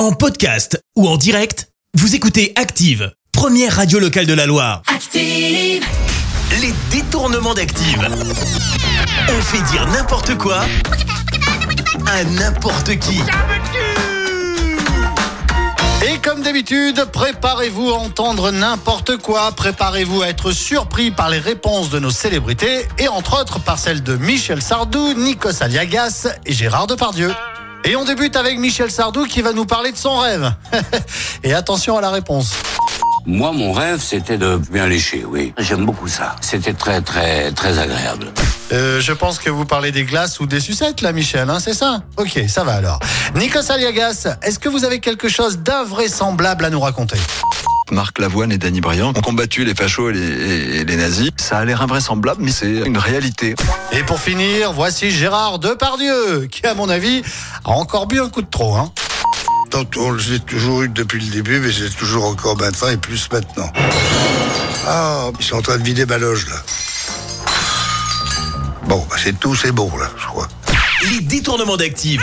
En podcast ou en direct, vous écoutez Active, première radio locale de la Loire. Active. Les détournements d'Active. On fait dire n'importe quoi à n'importe qui. Et comme d'habitude, préparez-vous à entendre n'importe quoi, préparez-vous à être surpris par les réponses de nos célébrités, et entre autres par celles de Michel Sardou, Nikos Aliagas et Gérard Depardieu. Et on débute avec Michel Sardou qui va nous parler de son rêve. et attention à la réponse. Moi, mon rêve, c'était de bien lécher, oui. J'aime beaucoup ça. C'était très, très, très agréable. Euh, je pense que vous parlez des glaces ou des sucettes là, Michel, hein, c'est ça? Ok, ça va alors. Nikos Aliagas, est-ce que vous avez quelque chose d'invraisemblable à nous raconter? Marc Lavoine et Danny Briand ont combattu les fachos et les, et les nazis. Ça a l'air invraisemblable, mais c'est une réalité. Et pour finir, voici Gérard Depardieu, qui à mon avis a encore bu un coup de trop. Hein. Tantôt, j'ai toujours eu depuis le début, mais j'ai toujours encore maintenant et plus maintenant. Ah, ils sont en train de vider ma loge, là. Bon, bah, c'est tout, c'est bon, là, je crois. Les détournements d'Active.